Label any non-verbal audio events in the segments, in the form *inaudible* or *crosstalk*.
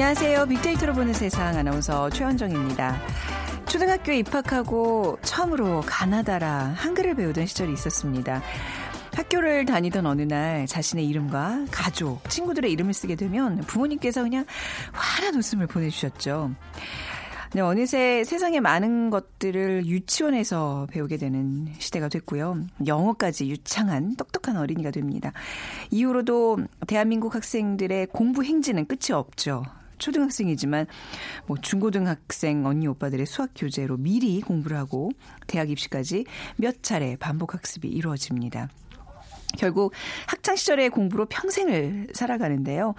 안녕하세요. 빅데이터로 보는 세상 아나운서 최현정입니다. 초등학교에 입학하고 처음으로 가나다라 한글을 배우던 시절이 있었습니다. 학교를 다니던 어느 날 자신의 이름과 가족, 친구들의 이름을 쓰게 되면 부모님께서 그냥 환한 웃음을 보내주셨죠. 네, 어느새 세상의 많은 것들을 유치원에서 배우게 되는 시대가 됐고요. 영어까지 유창한 똑똑한 어린이가 됩니다. 이후로도 대한민국 학생들의 공부 행진은 끝이 없죠. 초등학생이지만 뭐 중고등학생 언니 오빠들의 수학 교재로 미리 공부를 하고 대학 입시까지 몇 차례 반복 학습이 이루어집니다. 결국 학창 시절의 공부로 평생을 살아가는데요.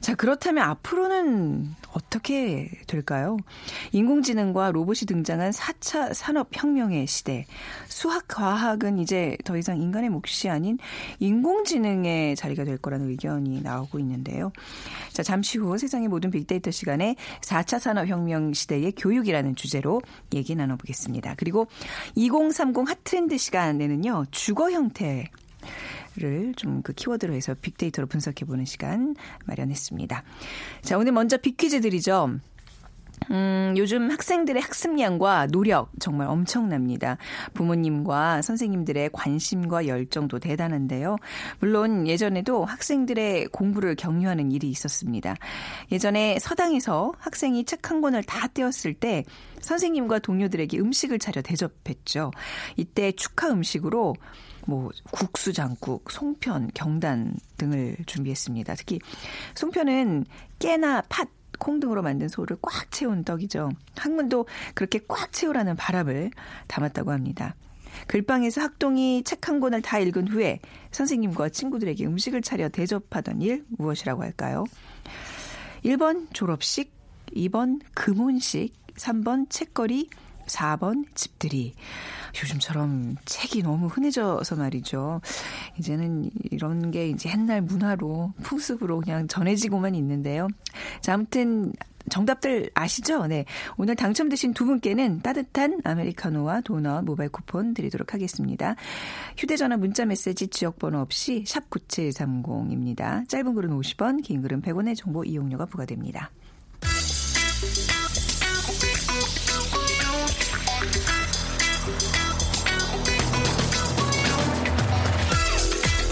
자, 그렇다면 앞으로는 어떻게 될까요? 인공지능과 로봇이 등장한 4차 산업혁명의 시대. 수학, 과학은 이제 더 이상 인간의 몫이 아닌 인공지능의 자리가 될 거라는 의견이 나오고 있는데요. 자, 잠시 후 세상의 모든 빅데이터 시간에 4차 산업혁명 시대의 교육이라는 주제로 얘기 나눠보겠습니다. 그리고 2030 핫트렌드 시간에는요, 주거 형태 를 좀 그 키워드로 해서 빅데이터로 분석해 보는 시간 마련했습니다. 자, 오늘 먼저 빅퀴즈 드리죠. 음, 요즘 학생들의 학습량과 노력 정말 엄청납니다. 부모님과 선생님들의 관심과 열정도 대단한데요. 물론 예전에도 학생들의 공부를 격려하는 일이 있었습니다. 예전에 서당에서 학생이 책 한 권을 다 떼었을 때 선생님과 동료들에게 음식을 차려 대접했죠. 이때 축하 음식으로 뭐 국수 장국, 송편, 경단 등을 준비했습니다. 특히 송편은 깨나 팥, 콩 등으로 만든 소를 꽉 채운 떡이죠. 학문도 그렇게 꽉 채우라는 바람을 담았다고 합니다. 글방에서 학동이 책 한 권을 다 읽은 후에 선생님과 친구들에게 음식을 차려 대접하던 일 무엇이라고 할까요? 1번 졸업식, 2번 금혼식, 3번 책거리, 4번 집들이. 요즘처럼 책이 너무 흔해져서 말이죠. 이제는 이런 게 이제 옛날 문화로 풍습으로 그냥 전해지고만 있는데요. 자, 아무튼 정답들 아시죠? 네. 오늘 당첨되신 두 분께는 따뜻한 아메리카노와 도넛 모바일 쿠폰 드리도록 하겠습니다. 휴대전화 문자 메시지 지역번호 없이 샵 9730입니다. 짧은 글은 50원, 긴 글은 100원의 정보 이용료가 부과됩니다.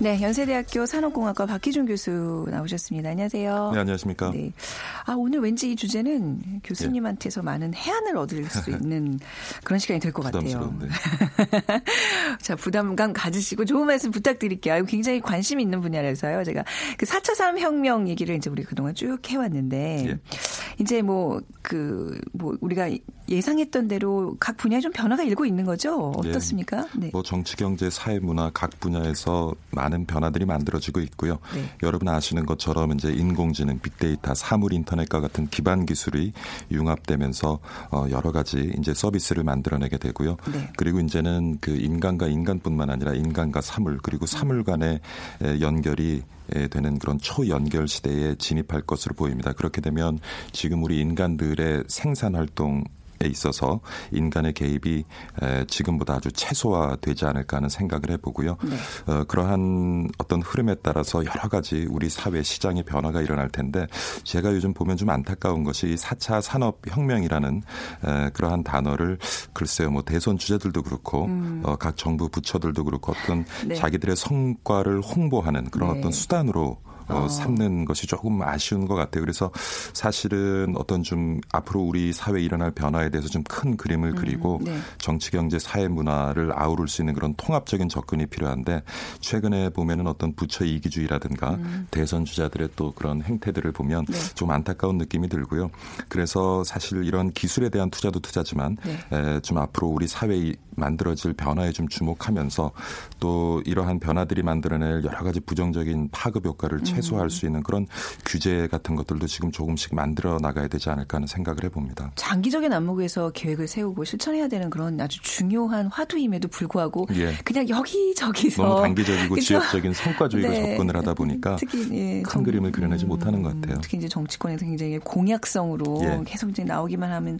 네, 연세대학교 산업공학과 박희준 교수 나오셨습니다. 안녕하세요. 네, 안녕하십니까. 네. 아, 오늘 왠지 이 주제는 교수님한테서 네. 많은 해안을 얻을 수 있는 *laughs* 그런 시간이 될 것 같아요. *laughs* 자, 부담감 가지시고 좋은 말씀 부탁드릴게요. 굉장히 관심 있는 분야라서요. 제가 그 4차 산업혁명 얘기를 이제 우리 그동안 쭉 해왔는데, 예. 이제 뭐, 그, 뭐, 우리가 예상했던 대로 각 분야에 좀 변화가 일고 있는 거죠? 어떻습니까? 네. 네. 뭐 정치, 경제, 사회, 문화 각 분야에서 많은 변화들이 만들어지고 있고요. 네. 여러분 아시는 것처럼 이제 인공지능, 빅데이터, 사물 인터넷과 같은 기반 기술이 융합되면서 어 여러 가지 이제 서비스를 만들어내게 되고요. 네. 그리고 이제는 그 인간과 인간뿐만 아니라 인간과 사물 그리고 사물 간의 연결이 되는 그런 초연결 시대에 진입할 것으로 보입니다. 그렇게 되면 지금 우리 인간들의 생산 활동 에 있어서 인간의 개입이 지금보다 아주 최소화되지 않을까 하는 생각을 해보고요. 네. 어, 그러한 어떤 흐름에 따라서 여러 가지 우리 사회 시장의 변화가 일어날 텐데 제가 요즘 보면 좀 안타까운 것이 4차 산업혁명이라는 그러한 단어를 글쎄요 뭐 대선 주제들도 그렇고 음. 어, 각 정부 부처들도 그렇고 어떤 네. 자기들의 성과를 홍보하는 그런 네. 어떤 수단으로 어, 어. 삼는 것이 조금 아쉬운 것 같아요. 그래서 사실은 어떤 좀 앞으로 우리 사회에 일어날 변화에 대해서 좀 큰 그림을 음, 그리고 네. 정치, 경제, 사회 문화를 아우를 수 있는 그런 통합적인 접근이 필요한데 최근에 보면은 어떤 부처 이기주의라든가 음. 대선 주자들의 또 그런 행태들을 보면 네. 좀 안타까운 느낌이 들고요. 그래서 사실 이런 기술에 대한 투자도 투자지만 네. 에, 좀 앞으로 우리 사회에 만들어질 변화에 좀 주목하면서 또 이러한 변화들이 만들어낼 여러 가지 부정적인 파급 효과를 음. 수 있는 그런 규제 같은 것들도 지금 조금씩 만들어 나가야 되지 않을까 하는 생각을 해봅니다. 장기적인 안목에서 계획을 세우고 실천해야 되는 그런 아주 중요한 화두임에도 불구하고 예. 그냥 여기저기서 너무 단기적이고 그렇죠? 지역적인 *laughs* 성과주의로 네. 접근을 하다 보니까 특히 예, 큰 정, 그림을 그려내지 음, 못하는 것 같아요. 특히 이제 정치권에서 굉장히 공약성으로 예. 계속 이제 나오기만 하면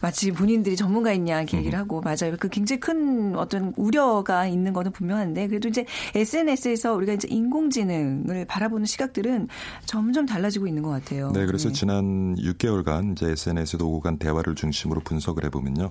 마치 본인들이 전문가있냐 이렇게 얘기를 음. 하고 맞아요. 그 굉장히 큰 어떤 우려가 있는 거는 분명한데 그래도 이제 SNS에서 우리가 이제 인공지능을 바라보는 시각들은 점점 달라지고 있는 것 같아요. 네, 그래서 네. 지난 6개월간 이제 SNS도 오고 간 대화를 중심으로 분석을 해보면요.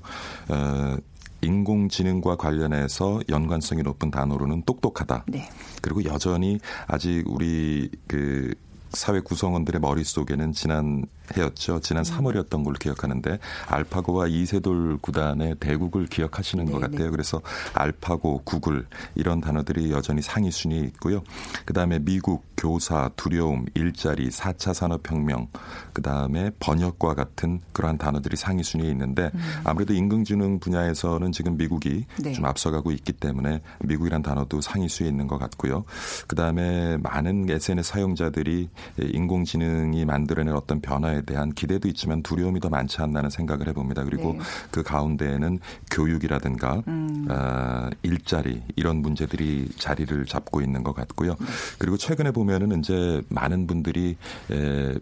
어, 인공지능과 관련해서 연관성이 높은 단어로는 똑똑하다. 네. 그리고 여전히 아직 우리 그 사회 구성원들의 머릿속에는 지난 해였죠. 지난 3월이었던 음. 걸로 기억하는데 알파고와 이세돌 구단의 대국을 기억하시는 네것 같아요. 네. 그래서 알파고, 구글 이런 단어들이 여전히 상위 순위에 있고요. 그다음에 미국, 교사, 두려움, 일자리, 4차 산업혁명, 그다음에 번역과 같은 그러한 단어들이 상위 순위에 있는데 음. 아무래도 인공지능 분야에서는 지금 미국이 네. 좀 앞서가고 있기 때문에 미국이란 단어도 상위 수에 있는 것 같고요. 그다음에 많은 SNS 사용자들이 인공지능이 만들어낸 어떤 변화에 변화에 대한 기대도 있지만 두려움이 더 많지 않나는 생각을 해봅니다. 그리고 네. 그 가운데에는 교육이라든가 음. 어, 일자리 이런 문제들이 자리를 잡고 있는 것 같고요. 네. 그리고 최근에 보면은 이제 많은 분들이 에,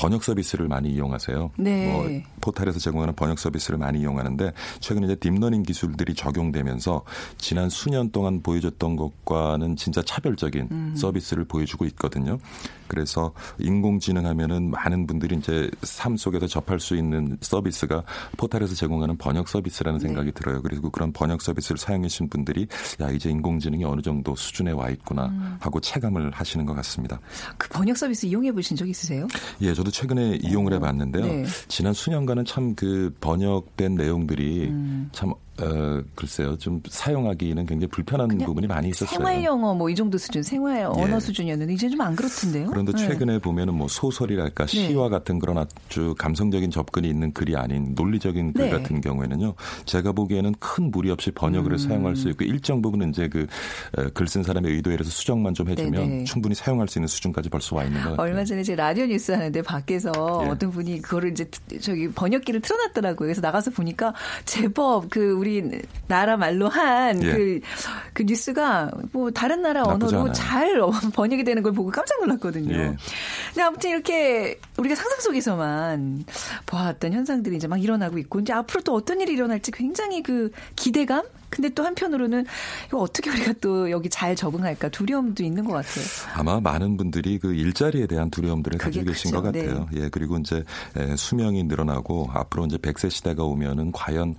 번역 서비스를 많이 이용하세요. 네. 뭐 포탈에서 제공하는 번역 서비스를 많이 이용하는데 최근에 이제 deep learning 기술들이 적용되면서 지난 수년 동안 보여줬던 것과는 진짜 차별적인 음. 서비스를 보여주고 있거든요. 그래서 인공지능 하면은 많은 분들이 이제 삶 속에서 접할 수 있는 서비스가 포탈에서 제공하는 번역 서비스라는 네. 생각이 들어요. 그리고 그런 번역 서비스를 사용해 주신 분들이 야 이제 인공지능이 어느 정도 수준에 와 있구나 음. 하고 체감을 하시는 것 같습니다. 그 번역 서비스 이용해 보신 적 있으세요? 예, 저도 최근에 이용을 해봤는데요. 네. 지난 수년간은 참 그 번역된 내용들이 음. 참 어, 글쎄요. 좀 사용하기는 굉장히 불편한 부분이 많이 있었어요. 생활 영어 뭐 이 정도 수준, 생활 언어 예. 수준이었는데 이제 좀 안 그렇던데요. 그런데 네. 최근에 보면은 뭐 소설이랄까 네. 시와 같은 그런 아주 감성적인 접근이 있는 글이 아닌 논리적인 글 네. 같은 경우에는요. 제가 보기에는 큰 무리 없이 번역을 음. 사용할 수 있고 일정 부분은 이제 그 글 쓴 사람의 의도에 대해서 수정만 좀 해주면. 네. 충분히 사용할 수 있는 수준까지 벌써 와 있는 것 같아요. 얼마 전에 제 라디오 뉴스 하는데 밖에서 예. 어떤 분이 그거를 이제 저기 번역기를 틀어놨더라고요. 그래서 나가서 보니까 제법 그 우리 나라 말로 한그 예. 그, 그 뉴스가 뭐 다른 나라 언어로. 잘 *laughs* 번역이 되는 걸 보고 깜짝 놀랐거든요. 예. 근데 아무튼 이렇게 우리가 상상 속에서만 보았던 현상들이 이제 막 일어나고 있고 이제 앞으로 또 어떤 일이 일어날지 굉장히 그 기대감 근데 또 한편으로는 이거 어떻게 우리가 또 여기 잘 적응할까 두려움도 있는 것 같아요. 아마 많은 분들이 그 일자리에 대한 두려움들을 가지고 계신 것 같아요. 네. 예, 그리고 이제 수명이 늘어나고 앞으로 이제 100세 시대가 오면은 과연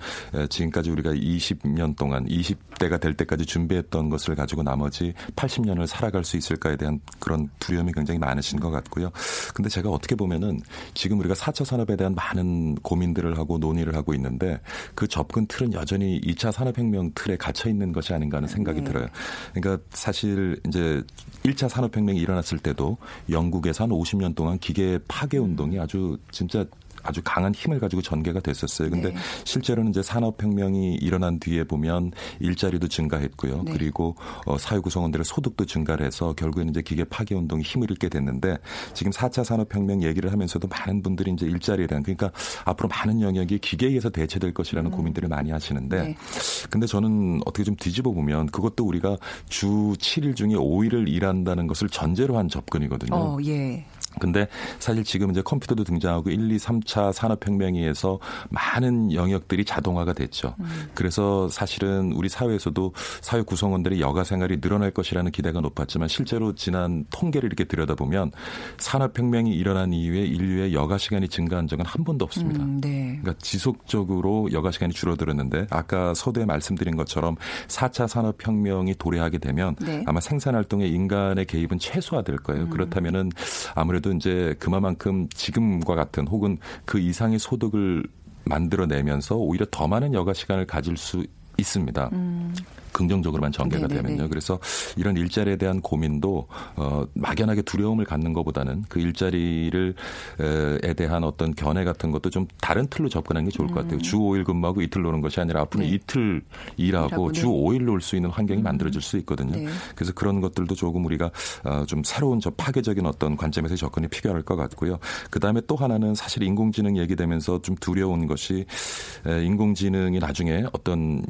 지금까지 우리가 20년 동안 20대가 될 때까지 준비했던 것을 가지고 나머지 80년을 살아갈 수 있을까에 대한 그런 두려움이 굉장히 많으신 것 같고요. 근데 제가 어떻게 보면은 지금 우리가 4차 산업에 대한 많은 고민들을 하고 논의를 하고 있는데 그 접근 틀은 여전히 2차 산업혁명 산업혁명 틀에 갇혀 있는 것이 아닌가 하는 생각이 네. 들어요. 그러니까 사실 이제 1차 산업혁명이 일어났을 때도 영국에서 한 50년 동안 기계 파괴 운동이 아주 진짜 아주 강한 힘을 가지고 전개가 됐었어요. 근데 네. 실제로는 이제 산업혁명이 일어난 뒤에 보면 일자리도 증가했고요. 네. 그리고 어, 사회 구성원들의 소득도 증가를 해서 결국에는 이제 기계 파괴 운동이 힘을 잃게 됐는데 지금 4차 산업혁명 얘기를 하면서도 많은 분들이 이제 일자리에 대한 그러니까 앞으로 많은 영역이 기계에 의해서 대체될 것이라는 음. 고민들을 많이 하시는데 네. 근데 저는 어떻게 좀 뒤집어 보면 그것도 우리가 주 7일 중에 5일을 일한다는 것을 전제로 한 접근이거든요. 어, 예. 근데 사실 지금 이제 컴퓨터도 등장하고 1, 2, 3차 산업혁명에서 많은 영역들이 자동화가 됐죠. 음. 그래서 사실은 우리 사회에서도 사회 구성원들의 여가 생활이 늘어날 것이라는 기대가 높았지만 실제로 지난 통계를 이렇게 들여다보면 산업혁명이 일어난 이후에 인류의 여가 시간이 증가한 적은 한 번도 없습니다. 음, 네. 그러니까 지속적으로 여가 시간이 줄어들었는데 아까 서두에 말씀드린 것처럼 4차 산업혁명이 도래하게 되면 네. 아마 생산 활동에 인간의 개입은 최소화될 거예요. 음. 그렇다면은 아무래도 아무래도 이제 그만큼 지금과 같은 혹은 그 이상의 소득을 만들어내면서 오히려 더 많은 여가 시간을 가질 수 있습니다. 음. 긍정적으로만 전개가 네네네. 되면요. 그래서 이런 일자리에 대한 고민도 어, 막연하게 두려움을 갖는 것보다는 그 일자리를 에 대한 어떤 견해 같은 것도 좀 다른 틀로 접근하는 게 좋을 것 같아요. 음. 주 5일 근무하고 이틀 노는 것이 아니라 앞으로 네. 이틀 일하고 주 5일 놀 수 있는 환경이 음. 만들어질 수 있거든요. 네. 그래서 그런 것들도 조금 우리가 어, 좀 새로운 저 파괴적인 어떤 관점에서 접근이 필요할 것 같고요. 그 다음에 또 하나는 사실 인공지능 얘기되면서 좀 두려운 것이 인공지능이 나중에 어떤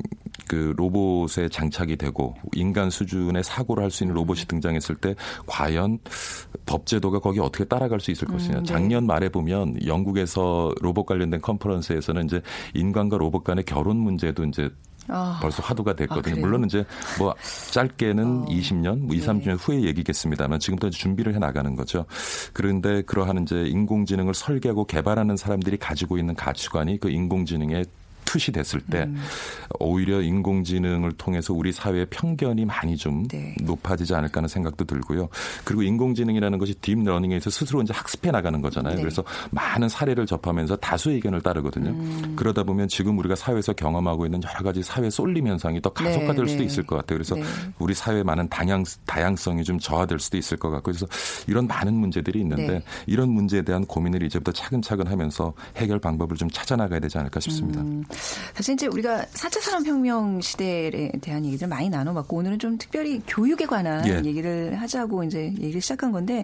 그 로봇의 장착이 되고 인간 수준의 사고를 할 수 있는 로봇이 등장했을 때 과연 법 제도가 거기 어떻게 따라갈 수 있을 것이냐. 음, 네. 작년 말에 보면 영국에서 로봇 관련된 컨퍼런스에서는 이제 인간과 로봇 간의 결혼 문제도 이제 아. 벌써 화두가 됐거든요. 아, 물론 이제 뭐 짧게는 어. 20년, 뭐 2, 3년 네. 후에 얘기겠습니다만 지금부터 준비를 해 나가는 거죠. 그런데 그러한 이제 인공지능을 설계하고 개발하는 사람들이 가지고 있는 가치관이 그 인공지능의 투시됐을 때 음. 오히려 인공지능을 통해서 우리 사회의 편견이 많이 좀 네. 높아지지 않을까 하는 생각도 들고요. 그리고 인공지능이라는 것이 deep learning에서 스스로 이제 학습해 나가는 거잖아요. 네. 그래서 많은 사례를 접하면서 다수의 의견을 따르거든요. 음. 그러다 보면 지금 우리가 사회에서 경험하고 있는 여러 가지 사회 쏠림 현상이 더 가속화될 네. 수도 네. 있을 것 같아요. 그래서 네. 우리 사회의 많은 다양, 다양성이 좀 저하될 수도 있을 것 같고 그래서 이런 많은 문제들이 있는데 네. 이런 문제에 대한 고민을 이제부터 차근차근 하면서 해결 방법을 좀 찾아나가야 되지 않을까 싶습니다. 음. 사실 이제 우리가 4차 산업혁명 시대에 대한 얘기들 많이 나눠봤고 오늘은 좀 특별히 교육에 관한 예. 얘기를 하자고 이제 얘기를 시작한 건데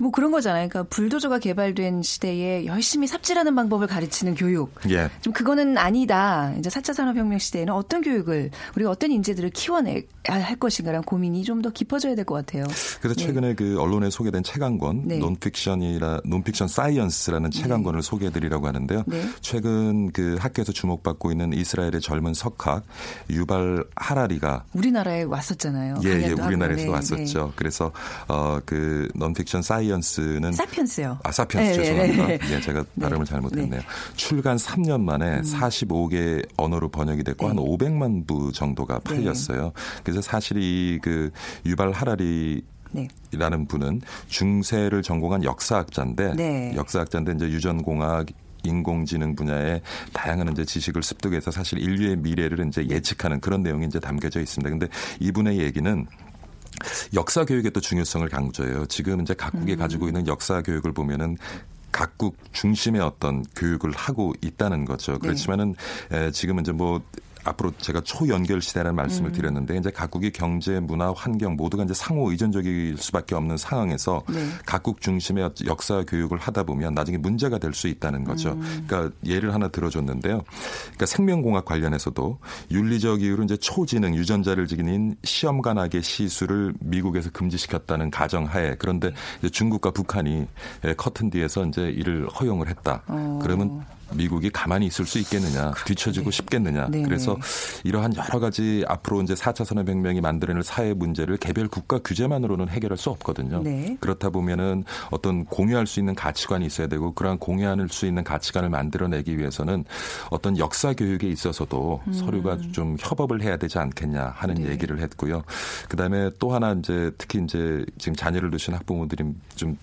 뭐 그런 거잖아요. 그러니까 불도저가 개발된 시대에 열심히 삽질하는 방법을 가르치는 교육. 예. 좀 그거는 아니다. 이제 4차 산업혁명 시대에는 어떤 교육을 우리가 어떤 인재들을 키워내야 할 것인가라는 고민이 좀 더 깊어져야 될 것 같아요. 그래서 네. 최근에 네. 그 언론에 소개된 책 한 권, 네. 논픽션이라 논픽션 사이언스라는 책 한 권을 소개해드리려고 하는데요. 네. 최근 그 학교에서 주목 주목받고 있는 이스라엘의 젊은 석학 유발 하라리가 우리나라에 왔었잖아요. 예, 예, 우리나라에서 네, 왔었죠. 네. 그래서 어, 그 논픽션 사이언스는 사피언스요. 아, 사피언스 네, 네 죄송합니다. 네, 예, 제가 네. 발음을 잘못했네요. 출간 3년 만에 음. 45개 언어로 번역이 됐고 한 500만 부 정도가 팔렸어요. 그래서 사실 이 그 유발 하라리 네. 이라는 분은 중세를 전공한 역사학자인데 네. 역사학자인데 이제 유전공학 인공지능 분야의 다양한 이제 지식을 습득해서 사실 인류의 미래를 이제 예측하는 그런 내용이 이제 담겨져 있습니다. 근데 이분의 얘기는 역사 교육의 또 중요성을 강조해요. 지금 이제 각국이 음. 가지고 있는 역사 교육을 보면은 각국 중심의 어떤 교육을 하고 있다는 거죠. 네. 그렇지만은 네. 지금 이제 뭐 앞으로 제가 초연결 시대라는 말씀을 음. 드렸는데 이제 각국의 경제, 문화, 환경 모두가 이제 상호 의존적일 수밖에 없는 상황에서 네. 각국 중심의 역사 교육을 하다 보면 나중에 문제가 될 수 있다는 거죠. 음. 그러니까 예를 하나 들어줬는데요. 그러니까 생명공학 관련해서도 윤리적 이유로 이제 초지능 유전자를 지닌 시험관학의 시술을 미국에서 금지시켰다는 가정하에 그런데 중국과 북한이 커튼 뒤에서 이제 이를 허용을 했다. 어. 그러면 미국이 가만히 있을 수 있겠느냐, 뒤처지고 싶겠느냐. 네 그래서 이러한 여러 가지 앞으로 이제 4차 산업혁명이 만들어낼 사회 문제를 개별 국가 규제만으로는 해결할 수 없거든요. 네. 그렇다 보면은 어떤 공유할 수 있는 가치관이 있어야 되고 그러한 공유할 수 있는 가치관을 만들어내기 위해서는 어떤 역사 교육에 있어서도 음. 서류가 좀 협업을 해야 되지 않겠냐 하는 네. 얘기를 했고요. 그다음에 또 하나 이제 특히 이제 지금 자녀를 두신 학부모들이 좀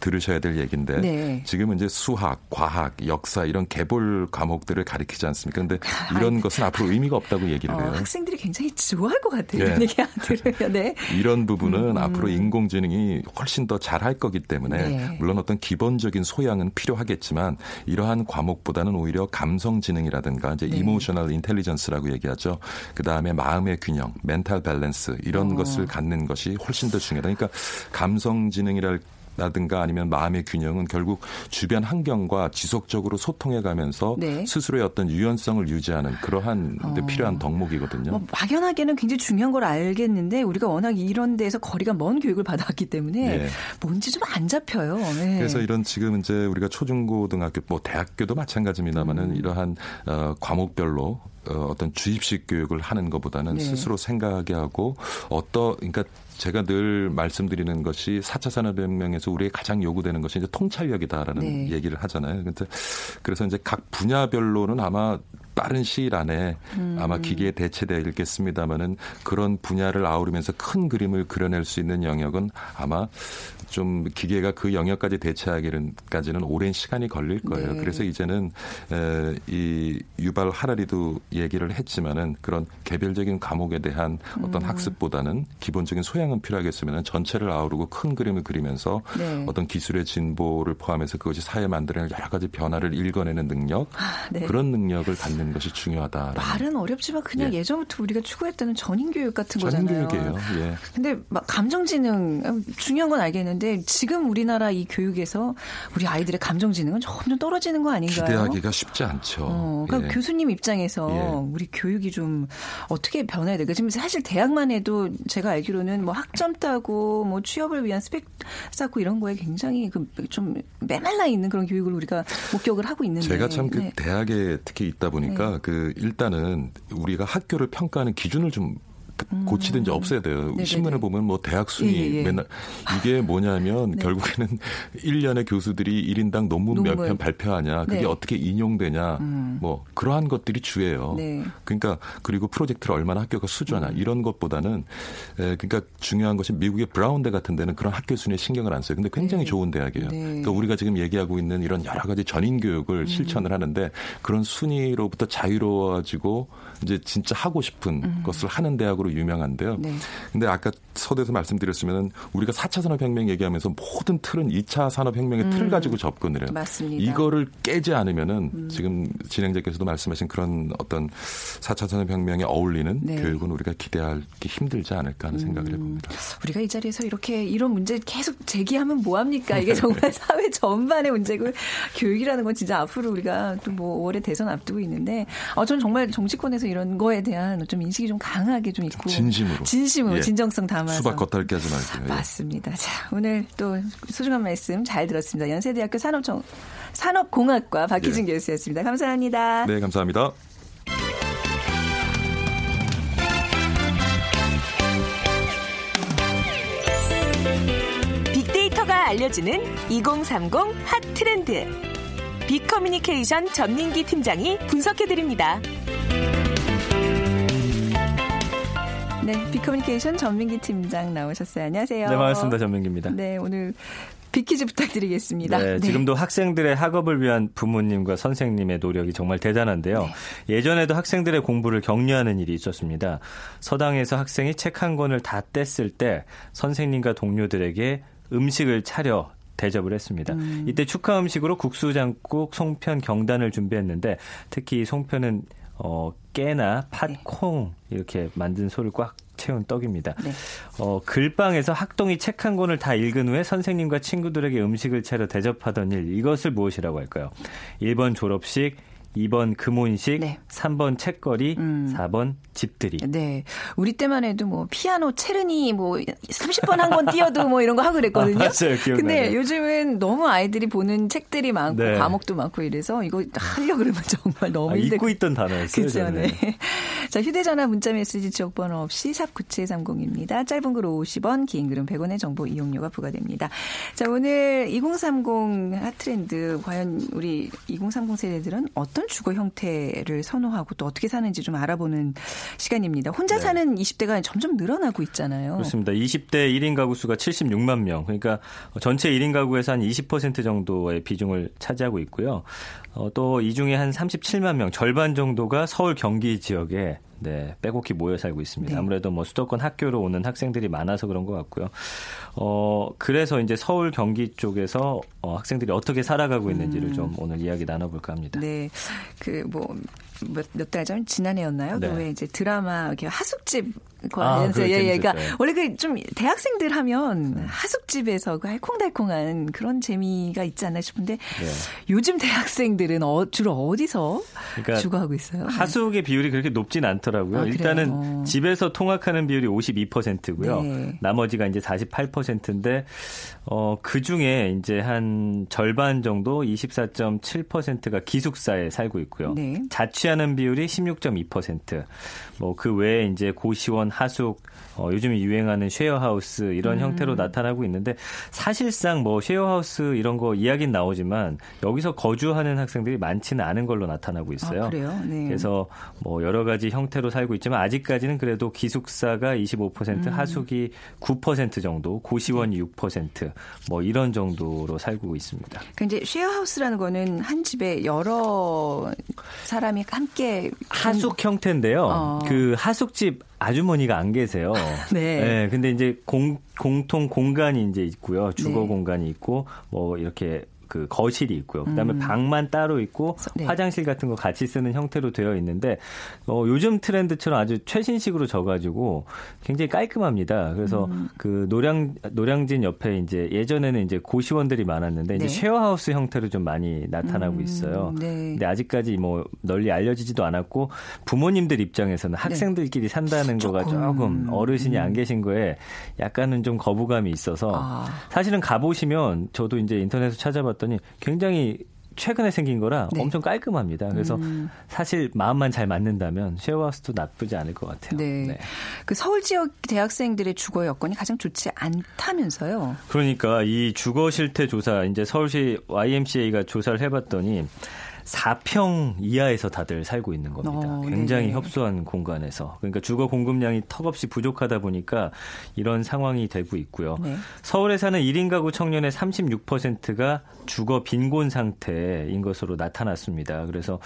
들으셔야 될 얘기인데 네. 지금은 이제 수학, 과학, 역사 이런 개볼 과목들을 가리키지 않습니까? 그런데 이런 것은 앞으로 의미가 없다고 얘기를 어, 해요. 학생들이 굉장히 좋아할 것 같아요. 네. 이런 얘기 들으면. 네. 이런 부분은 음. 앞으로 인공지능이 훨씬 더 잘할 거기 때문에 네. 물론 어떤 기본적인 소양은 필요하겠지만 이러한 과목보다는 오히려 감성 지능이라든가 이제 emotional intelligence라고 얘기하죠. 그 다음에 마음의 균형, mental balance 이런 어. 것을 갖는 것이 훨씬 더 중요하다. 그러니까 감성 지능이랄 나든가 아니면 마음의 균형은 결국 주변 환경과 지속적으로 소통해 가면서 네. 스스로의 어떤 유연성을 유지하는 그러한 어. 필요한 덕목이거든요. 뭐 막연하게는 굉장히 중요한 걸 알겠는데 우리가 워낙 이런 데서 거리가 먼 교육을 받았기 때문에 네. 뭔지 좀 안 잡혀요. 네. 그래서 이런 지금 이제 우리가 초중고등학교 뭐 대학교도 마찬가지입니다만은 음. 이러한 어, 과목별로 어, 어떤 주입식 교육을 하는 것보다는 네. 스스로 생각하게 하고 어떠 그러니까 제가 늘 말씀드리는 것이 4차 산업혁명에서 우리의 가장 요구되는 것이 이제 통찰력이다라는 네. 얘기를 하잖아요. 그래서 이제 각 분야별로는 아마 빠른 시일 안에 음. 아마 기계에 대체되겠습니다마는 그런 분야를 아우르면서 큰 그림을 그려낼 수 있는 영역은 아마 좀 기계가 그 영역까지 대체하기는까지는 오랜 시간이 걸릴 거예요. 네. 그래서 이제는 에, 이 유발 하라리도 얘기를 했지만은 그런 개별적인 과목에 대한 어떤 음. 학습보다는 기본적인 소양은 필요하겠으면 전체를 아우르고 큰 그림을 그리면서 네. 어떤 기술의 진보를 포함해서 그것이 사회에 만들어낼 여러 가지 변화를 읽어내는 능력 아, 네. 그런 능력을 갖는 것이 중요하다. 말은 어렵지만 그냥 예. 전부터 우리가 추구했다는 전인 교육 같은 거잖아요. 전인 교육이에요. 예. 근데 막 감정지능 중요한 건 알겠는데. 있는데 지금 우리나라 이 교육에서 우리 아이들의 감정 지능은 점점 떨어지는 거 아닌가요? 기대하기가 쉽지 않죠. 어, 그러니까 예. 교수님 입장에서 예. 우리 교육이 좀 어떻게 변해야 될까? 지금 사실 대학만 해도 제가 알기로는 뭐 학점 따고 뭐 취업을 위한 스펙 쌓고 이런 거에 굉장히 그 좀 메말라 있는 그런 교육을 우리가 목격을 하고 있는데 제가 참그 네. 대학에 특히 있다 보니까 네. 그 일단은 우리가 학교를 평가하는 기준을 좀 음. 고치든지 없애야 돼요. 네네네. 신문을 보면 뭐 대학 순위 예, 예, 예. 맨날 이게 뭐냐면 네. 결국에는 *laughs* 1년에 교수들이 1인당 논문, 논문. 몇편 발표하냐, 그게 네. 어떻게 인용되냐, 음. 뭐 그러한 것들이 주예요. 네. 그러니까 그리고 프로젝트를 얼마나 학교가 수주하냐 음. 이런 것보다는 에, 그러니까 중요한 것이 미국의 브라운대 같은 데는 그런 학교 순위에 신경을 안 써요. 근데 굉장히 네. 좋은 대학이에요. 네. 그러니까 우리가 지금 얘기하고 있는 이런 여러 가지 전인 교육을 음. 실천을 하는데 그런 순위로부터 자유로워지고 이제 진짜 하고 싶은 음. 것을 하는 대학으로 유명한데요. 네. 근데 아까 서두에서 말씀드렸으면 우리가 4차 산업혁명 얘기하면서 모든 틀은 2차 산업혁명의 음. 틀을 가지고 접근을 해요. 맞습니다. 이거를 깨지 않으면은 음. 지금 진행자께서도 말씀하신 그런 어떤 4차 산업혁명에 어울리는 네. 교육은 우리가 기대하기 힘들지 않을까 하는 생각을 음. 해봅니다. 우리가 이 자리에서 이렇게 이런 문제 계속 제기하면 뭐합니까? 이게 정말 *laughs* 사회 전반의 문제고 교육이라는 건 진짜 앞으로 우리가 또 뭐 5월에 대선 앞두고 있는데 어, 저는 정말 정치권에서 이런 거에 대한 좀 인식이 좀 강하게 좀 있고 진심으로 진심으로 예. 진정성 담아서 수박 겉핥기 하지 말고요. 예. 맞습니다. 자 오늘 또 소중한 말씀 잘 들었습니다. 연세대학교 산업청 산업공학과 박희준 네. 교수였습니다. 감사합니다. 네, 감사합니다. 빅데이터가 알려주는 2030 핫 트렌드. 빅커뮤니케이션 전민기 팀장이 분석해드립니다. 네, 빅커뮤니케이션 전민기 팀장 나오셨어요. 안녕하세요. 네, 반갑습니다. 전민기입니다. 네, 오늘 빅퀴즈 부탁드리겠습니다. 네, 네. 지금도 학생들의 학업을 위한 부모님과 선생님의 노력이 정말 대단한데요. 네. 예전에도 학생들의 공부를 격려하는 일이 있었습니다. 서당에서 학생이 책 한 권을 다 뗐을 때 선생님과 동료들에게 음식을 차려 대접을 했습니다. 음. 이때 축하 음식으로 국수장국, 송편, 경단을 준비했는데 특히 송편은 어, 깨나 팥, 네. 콩 이렇게 만든 소를 꽉 채운 떡입니다. 네. 어, 글방에서 학동이 책 한 권을 다 읽은 후에 선생님과 친구들에게 음식을 차려 대접하던 일 이것을 무엇이라고 할까요? 1번 졸업식, 2번 금혼식, 네. 3번 책거리, 음. 4번 집들이. 네. 우리 때만 해도 뭐 피아노 체르니 뭐 30번 한 번 띄어도 뭐 이런 거 하고 그랬거든요. 아, 맞아요. 기억나요. 근데 요즘은 너무 아이들이 보는 책들이 많고 네. 과목도 많고 이래서 이거 하려 그러면 정말 너무 아, 힘들고 있던 단어였어요. 그렇죠. 네. *laughs* 자, 휴대 전화 문자 메시지 지역 번호 없이 샵 9730입니다. 짧은 글 50원, 긴 글은 100원의 정보 이용료가 부과됩니다. 자, 오늘 2030 핫트렌드 과연 우리 2030 세대들은 어떤 주거 형태를 선호하고 또 어떻게 사는지 좀 알아보는 시간입니다. 혼자 네. 사는 20대가 점점 늘어나고 있잖아요. 그렇습니다. 20대 1인 가구 수가 76만 명. 그러니까 전체 1인 가구에서 한 20% 정도의 비중을 차지하고 있고요. 어, 또 이 중에 한 37만 명, 절반 정도가 서울 경기 지역에 네, 빼곡히 모여 살고 있습니다. 네. 아무래도 뭐 수도권 학교로 오는 학생들이 많아서 그런 것 같고요. 어, 그래서 이제 서울 경기 쪽에서 어, 학생들이 어떻게 살아가고 있는지를 음. 좀 오늘 이야기 나눠볼까 합니다. 네. 그 뭐, 몇, 달 전, 지난해였나요? 네. 그 왜 이제 드라마, 이렇게 하숙집 관련해서 아, 예, 예. 그러니까 원래 그 좀 대학생들 하면 네. 하숙집에서 그 알콩달콩한 그런 재미가 있지 않나 싶은데 네. 요즘 대학생들은 어, 주로 어디서 그러니까 주거하고 있어요? 하숙의 비율이 그렇게 높진 않더라고요. 아, 일단은 집에서 통학하는 비율이 52%고요. 네. 나머지가 이제 48%인데 어, 그 중에 이제 한 절반 정도 24.7%가 기숙사에 살고 있고요. 네. 자취하는 비율이 16.2%. 뭐 그 외에 이제 고시원 하숙 어, 요즘 유행하는 쉐어하우스 이런 음. 형태로 나타나고 있는데 사실상 뭐 쉐어하우스 이런 거 이야기는 나오지만 여기서 거주하는 학생들이 많지는 않은 걸로 나타나고 있어요. 아, 그래요? 네. 그래서 뭐 여러 가지 형태로 살고 있지만 아직까지는 그래도 기숙사가 25% 음. 하숙이 9% 정도, 고시원이 6%뭐 이런 정도로 살고 있습니다. 그 이제 쉐어하우스라는 거는 한 집에 여러 사람이 함께 하숙 형태인데요. 어. 그 하숙집 아주머니가 안 계세요. 네. 네. 근데 이제 공, 공통 공간이 이제 있고요. 주거 네. 공간이 있고 뭐 이렇게 그 거실이 있고요. 그다음에 음. 방만 따로 있고 네. 화장실 같은 거 같이 쓰는 형태로 되어 있는데 어, 요즘 트렌드처럼 아주 최신식으로 져가지고 굉장히 깔끔합니다. 그래서 음. 그 노량 노량진 옆에 이제 예전에는 이제 고시원들이 많았는데 이제 네. 쉐어하우스 형태로 좀 많이 나타나고 음. 있어요. 네. 근데 아직까지 뭐 널리 알려지지도 않았고 부모님들 입장에서는 네. 학생들끼리 산다는 거가 조금 어르신이 안 음. 계신 거에 약간은 좀 거부감이 있어서 아. 사실은 가보시면 저도 이제 인터넷에서 찾아봤 봤더니 굉장히 최근에 생긴 거라 네. 엄청 깔끔합니다. 그래서 음. 사실 마음만 잘 맞는다면 쉐어하우스도 나쁘지 않을 것 같아요. 네. 네. 그 서울 지역 대학생들의 주거 여건이 가장 좋지 않다면서요? 그러니까 이 주거 실태 조사 이제 서울시 YMCA가 조사를 해봤더니 4평 이하에서 다들 살고 있는 겁니다. 어, 굉장히. 협소한 공간에서. 그러니까 주거 공급량이 턱없이 부족하다 보니까 이런 상황이 되고 있고요. 네. 서울에 사는 1인 가구 청년의 36%가 주거 빈곤 상태인 것으로 나타났습니다. 그래서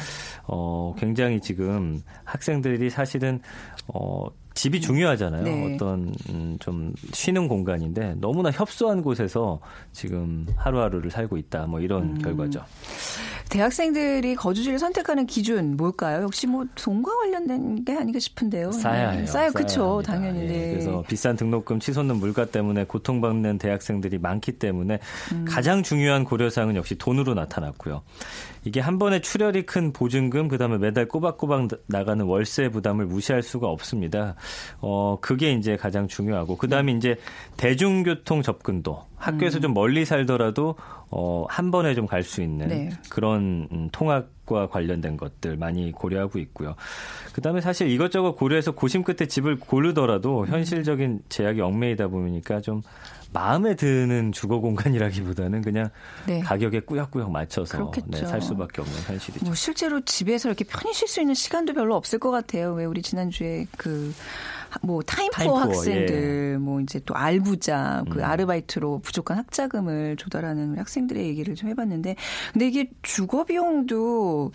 어 굉장히 지금 학생들이 사실은 어 집이 중요하잖아요. 네. 어떤 음, 좀 쉬는 공간인데 너무나 협소한 곳에서 지금 하루하루를 살고 있다. 뭐 이런 음. 결과죠. 대학생들이 거주지를 선택하는 기준 뭘까요? 역시 뭐 돈과 관련된 게 아닌가 싶은데요. 싸야 해요. 싸요, 그렇죠. 당연히. 예, 네. 그래서 비싼 등록금 치솟는 물가 때문에 고통받는 대학생들이 많기 때문에 음. 가장 중요한 고려사항은 역시 돈으로 나타났고요. 이게 한 번에 출혈이 큰 보증금 그다음에 매달 꼬박꼬박 나가는 월세 부담을 무시할 수가 없습니다. 어 그게 이제 가장 중요하고 그다음에 이제 대중교통 접근도 학교에서 음. 좀 멀리 살더라도 어, 한 번에 좀 갈 수 있는 네. 그런 음, 통학과 관련된 것들 많이 고려하고 있고요. 그다음에 사실 이것저것 고려해서 고심 끝에 집을 고르더라도 현실적인 제약에 얽매이다 보니까 좀 마음에 드는 주거 공간이라기보다는 그냥 네. 가격에 꾸역꾸역 맞춰서 네, 살 수밖에 없는 현실이죠. 뭐 실제로 집에서 이렇게 편히 쉴 수 있는 시간도 별로 없을 것 같아요. 왜 우리 지난주에 그 뭐 time poor, time poor 학생들, 예. 뭐 이제 또 알부자, 그 음. 아르바이트로 부족한 학자금을 조달하는 학생들의 얘기를 좀 해봤는데, 근데 이게 주거 비용도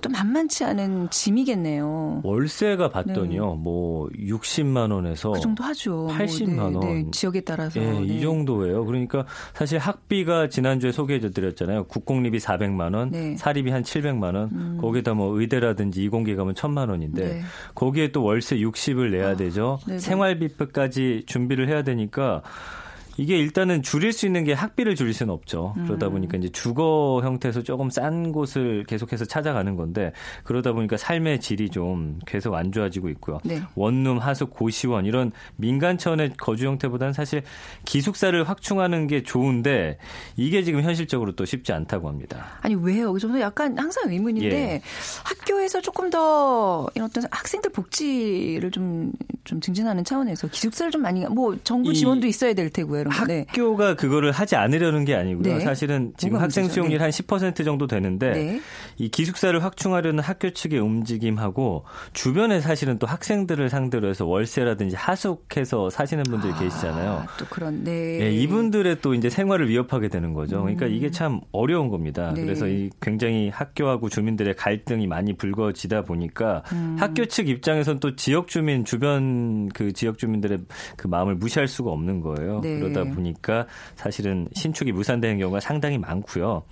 또 만만치 않은 짐이겠네요. 월세가 봤더니요, 네. 뭐 60만 원에서 그 정도 하죠. 80만 뭐, 네, 원. 네, 지역에 따라서. 예, 이 네. 정도예요. 그러니까 사실 학비가 지난주에 소개해드렸잖아요. 국공립이 400만 원, 네. 사립이 한 700만 원, 음. 거기다 뭐 의대라든지 이공계 가면 1000만 원인데 네. 거기에 또 월세 60을 내야 아, 되죠. 생활비까지 준비를 해야 되니까 이게 일단은 줄일 수 있는 게 학비를 줄일 수는 없죠. 그러다 음. 보니까 이제 주거 형태에서 조금 싼 곳을 계속해서 찾아가는 건데 그러다 보니까 삶의 질이 좀 계속 안 좋아지고 있고요. 네. 원룸, 하숙, 고시원 이런 민간 차원의 거주 형태보다는 사실 기숙사를 확충하는 게 좋은데 이게 지금 현실적으로 또 쉽지 않다고 합니다. 아니 왜요? 저는 약간 항상 의문인데 예. 학교에서 조금 더 이런 어떤 학생들 복지를 좀좀 증진하는 차원에서 기숙사를 좀 많이 뭐 정부 지원도 있어야 될 테고요. 네. 학교가 그거를 하지 않으려는 게 아니고요. 네. 사실은 지금 학생 수용률 네. 한10% 정도 되는데 네. 이 기숙사를 확충하려는 학교 측의 움직임하고 주변에 사실은 또 학생들을 상대로 해서 월세라든지 하숙해서 사시는 분들이 아, 계시잖아요. 또 그런 네. 네. 이분들의 또 이제 생활을 위협하게 되는 거죠. 그러니까 음. 이게 참 어려운 겁니다. 네. 그래서 이 굉장히 학교하고 주민들의 갈등이 많이 불거지다 보니까 음. 학교 측 입장에선 또 지역 주민 주변 그 지역 주민들의 그 마음을 무시할 수가 없는 거예요. 그러다 그러다 네. 보니까 사실은 신축이 무산되는 경우가 상당히 많고요.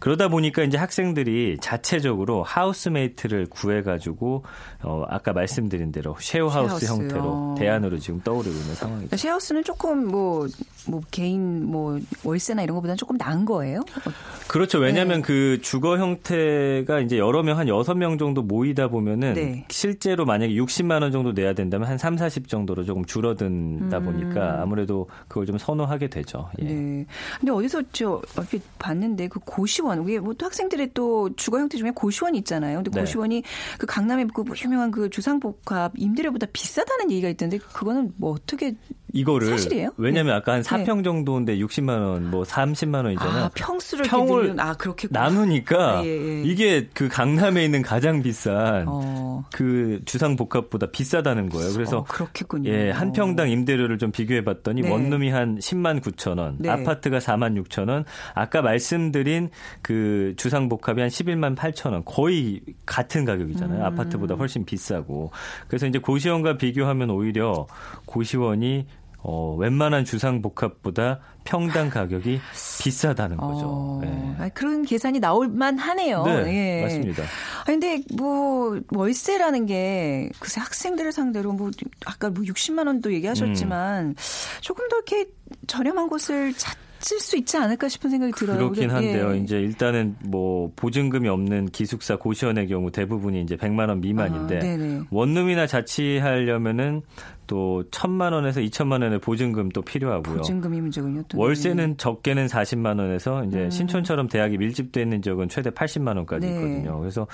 그러다 보니까 이제 학생들이 자체적으로 하우스메이트를 구해가지고 어 아까 말씀드린 대로 쉐어하우스. 형태로 어. 대안으로 지금 떠오르고 있는 상황이죠. 쉐어하우스는 조금 뭐, 뭐 개인 뭐 월세나 이런 것보다는 조금 나은 거예요? 그렇죠. 왜냐하면 네. 그 주거 형태가 이제 여러 명, 한 여섯 명 정도 모이다 보면은 네. 실제로 만약에 60만 원 정도 내야 된다면 한 3, 40 정도로 조금 줄어든다 보니까 아무래도 그걸 좀 선호하게 되죠. 예. 음. 네. 근데 어디서 저 이렇게 봤는데 그 고시원 이게 뭐또 학생들의 또 주거 형태 중에 고시원이 있잖아요. 근데 네. 고시원이 그 강남의 그 유명한 그 주상복합 임대료보다 비싸다는 얘기가 있던데 그거는 뭐 어떻게 이거를 사실이에요? 왜냐하면 네. 아까 한 네. 4평 정도인데 60만 원, 뭐 30만 원이잖아요. 아 평수를 평을 아 그렇게 나누니까 아, 예, 예. 이게 그 강남에 있는 가장 비싼 어. 그 주상 복합보다 비싸다는 거예요. 그래서 어, 그렇겠군요. 예, 한 평당 임대료를 좀 비교해 봤더니 네. 원룸이 한 10만 9천 원, 네. 아파트가 4만 6천 원, 아까 말씀드린 그 주상 복합이 한 11만 8천 원, 거의 같은 가격이잖아요. 음. 아파트보다 훨씬 비싸고. 그래서 이제 고시원과 비교하면 오히려 고시원이 어, 웬만한 주상 복합보다 평당 가격이 비싸다는 거죠. 어, 예. 아, 그런 계산이 나올 만하네요. 네, 예. 맞습니다. 아 근데 뭐 월세라는 게 글쎄 학생들을 상대로 뭐 아까 뭐 60만 원도 얘기하셨지만 음. 조금 더 이렇게 저렴한 곳을 찾을 수 있지 않을까 싶은 생각이 들어요. 그렇긴 한데요. 예. 이제 일단은 뭐 보증금이 없는 기숙사 고시원의 경우 대부분이 이제 100만 원 미만인데 아. 원룸이나 자취하려면은 또 1000만 원에서 2천만 원의 보증금 또 필요하고요. 보증금이 문제군요. 또. 월세는 적게는 40만 원에서 이제 음. 신촌처럼 대학이 밀집돼 있는 지역은 최대 80만 원까지 네. 있거든요. 그래서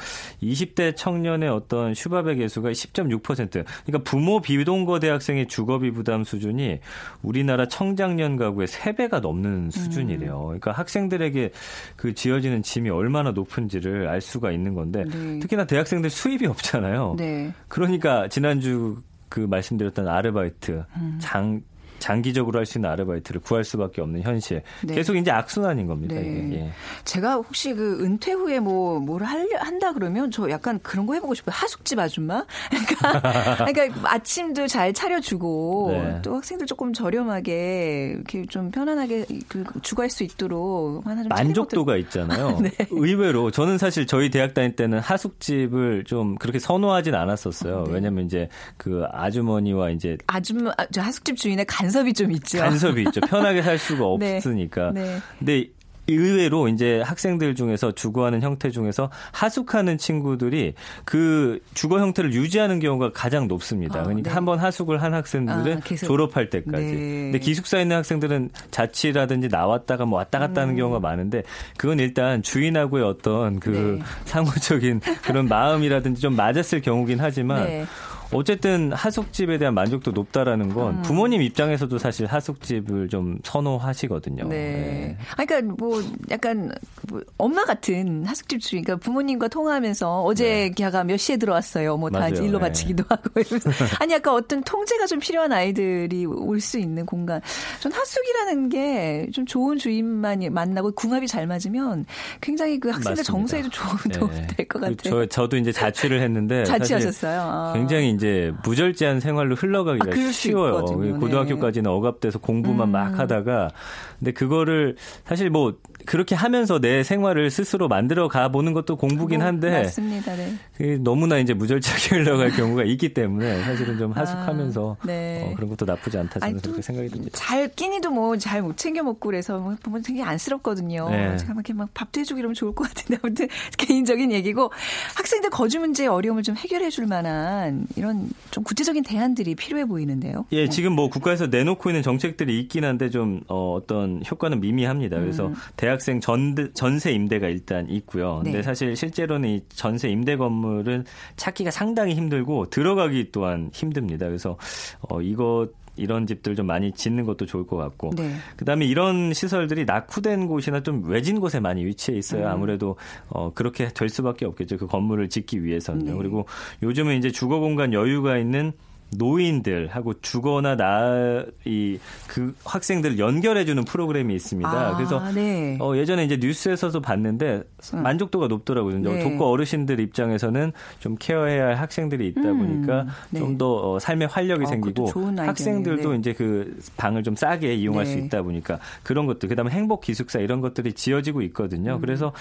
20대 청년의 어떤 휴밥의 개수가 10.6%. 그러니까 부모 비동거 대학생의 주거비 부담 수준이 우리나라 청장년 가구의 3배가 넘는 수준이래요. 그러니까 학생들에게 그 지어지는 짐이 얼마나 높은지를 알 수가 있는 건데 네. 특히나 대학생들 수입이 없잖아요. 네. 그러니까 지난주 그 말씀드렸던 아르바이트 음. 장 장기적으로 할 수 있는 아르바이트를 구할 수밖에 없는 현실. 네. 계속 이제 악순환인 겁니다. 네. 이게. 예. 제가 혹시 그 은퇴 후에 뭐, 뭘 한다 그러면 저 약간 그런 거 해보고 싶어요. 하숙집 아줌마? *laughs* 그러니까, 그러니까 아침도 잘 차려주고 네. 또 학생들 조금 저렴하게 이렇게 좀 편안하게 그 주거할 수 있도록 하나 좀 만족도가 있잖아요. *laughs* 네. 의외로 저는 사실 저희 대학 다닐 때는 하숙집을 좀 그렇게 선호하진 않았었어요. 네. 왜냐면 이제 그 아주머니와 이제 아줌마, 아, 저 하숙집 주인의 간 섭이 좀 있죠. 간섭이 있죠. 편하게 살 수가 *laughs* 네. 없으니까. 네. 근데 의외로 이제 학생들 중에서 주거하는 형태 중에서 하숙하는 친구들이 그 주거 형태를 유지하는 경우가 가장 높습니다. 아, 그러니까 네. 한번 하숙을 한 학생들은 아, 계속. 졸업할 때까지. 네. 근데 기숙사에 있는 학생들은 자취라든지 나왔다가 뭐 왔다 갔다 음. 하는 경우가 많은데 그건 일단 주인하고의 어떤 그 네. *laughs* 상호적인 그런 마음이라든지 좀 맞았을 경우긴 하지만 네. 어쨌든 하숙집에 대한 만족도 높다라는 건 음. 부모님 입장에서도 사실 하숙집을 좀 선호하시거든요. 네. 아, 그러니까 뭐 약간 뭐 엄마 같은 하숙집 주인, 그러니까 부모님과 통화하면서 어제 걔가 몇 시에 들어왔어요. 뭐다 네. 일로 네. 바치기도 하고 이러면서 *laughs* 아니 약간 어떤 통제가 좀 필요한 아이들이 올 수 있는 공간. 전 하숙이라는 게 좀 좋은 주인만이 만나고 궁합이 잘 맞으면 굉장히 그 학생들 맞습니다. 정서에도 좋은 도움이 네. 될것그 같아요. 저, 저도 이제 자취를 했는데 자취하셨어요. 아. 굉장히 이제 무절제한 생활로 흘러가기가 아, 쉬워요. 있거든요. 네. 고등학교까지는 억압돼서 공부만 음. 막 하다가 근데 그거를 사실 뭐 그렇게 하면서 내 생활을 스스로 만들어 가 보는 것도 공부긴 뭐, 한데 맞습니다. 네. 그게 너무나 이제 무절제하게 *laughs* 흘러갈 경우가 있기 때문에 사실은 좀 하숙하면서 아, 네. 어, 그런 것도 나쁘지 않다 저는 아니, 또 그렇게 생각이 듭니다. 잘 끼니도 뭐 잘 못 챙겨 먹고 그래서 뭐 보면 되게 안쓰럽거든요. 네. 제가 막 이렇게 막 밥도 해주고 이러면 좋을 것 같은데 아무튼 *laughs* 개인적인 얘기고 학생들 거주 문제의 어려움을 좀 해결해 줄 만한 이런 좀 구체적인 대안들이 필요해 보이는데요. 예, 지금 뭐 국가에서 내놓고 있는 정책들이 있긴 한데 좀 어, 어떤 효과는 미미합니다. 그래서 음. 대학생 전 전세 임대가 일단 있고요. 근데 네. 사실 실제로는 이 전세 임대 건물은 찾기가 상당히 힘들고 들어가기 또한 힘듭니다. 그래서 어 이거 이런 집들 좀 많이 짓는 것도 좋을 것 같고 네. 그다음에 이런 시설들이 낙후된 곳이나 좀 외진 곳에 많이 위치해 있어요. 음. 아무래도 어 그렇게 될 수밖에 없겠죠. 그 건물을 짓기 위해서는요. 네. 그리고 요즘은 이제 주거 공간 여유가 있는 노인들하고 주거나 나이이그 학생들을 연결해주는 프로그램이 있습니다. 아, 그래서 네. 어, 예전에 이제 뉴스에서도 봤는데 음. 만족도가 높더라고요. 네. 독거 어르신들 입장에서는 좀 케어해야 할 학생들이 있다 음, 보니까 네. 좀더 어, 삶의 활력이 어, 생기고. 학생들도 네. 이제 그 방을 좀 싸게 이용할 네. 수 있다 보니까 그런 것들 그다음에 행복 기숙사 이런 것들이 지어지고 있거든요. 음. 그래서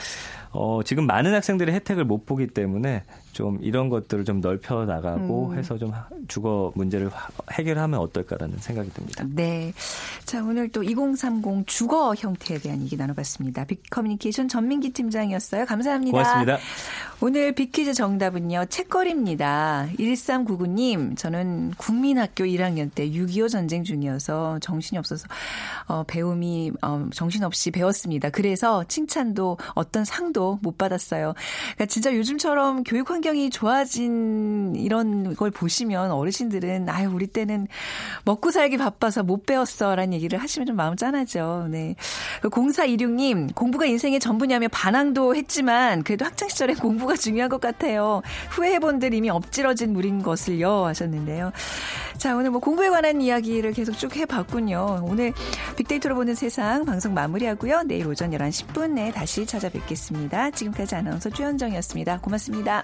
어, 지금 많은 학생들이 혜택을 못 보기 때문에 좀 이런 것들을 좀 넓혀 나가고 음. 해서 좀 주거 문제를 해결하면 어떨까라는 생각이 듭니다. 네. 자, 오늘 또 2030 주거 형태에 대한 얘기 나눠봤습니다. 빅커뮤니케이션 전민기 팀장이었어요. 감사합니다. 고맙습니다. 오늘 빅퀴즈 정답은요, 책거리입니다. 1399님, 저는 국민학교 1학년 때 6.25 전쟁 중이어서 정신이 없어서, 어, 배움이, 어, 정신없이 배웠습니다. 그래서 칭찬도 어떤 상도 못 받았어요. 그러니까 진짜 요즘처럼 교육 환경이 좋아진 이런 걸 보시면 어르신들은, 아유, 우리 때는 먹고 살기 바빠서 못 배웠어. 라는 얘기를 하시면 좀 마음 짠하죠. 네. 0426님, 공부가 인생의 전부냐며 반항도 했지만, 그래도 학창 시절에 *laughs* 공부가 중요한 것 같아요. 후회해 본들 이미 엎질러진 물인 것을요. 하셨는데요. 자, 오늘 뭐 공부에 관한 이야기를 계속 쭉 해봤군요. 오늘 빅데이터로 보는 세상 방송 마무리하고요. 내일 오전 11시 10분에 다시 찾아뵙겠습니다. 지금까지 아나운서 최현정이었습니다. 고맙습니다.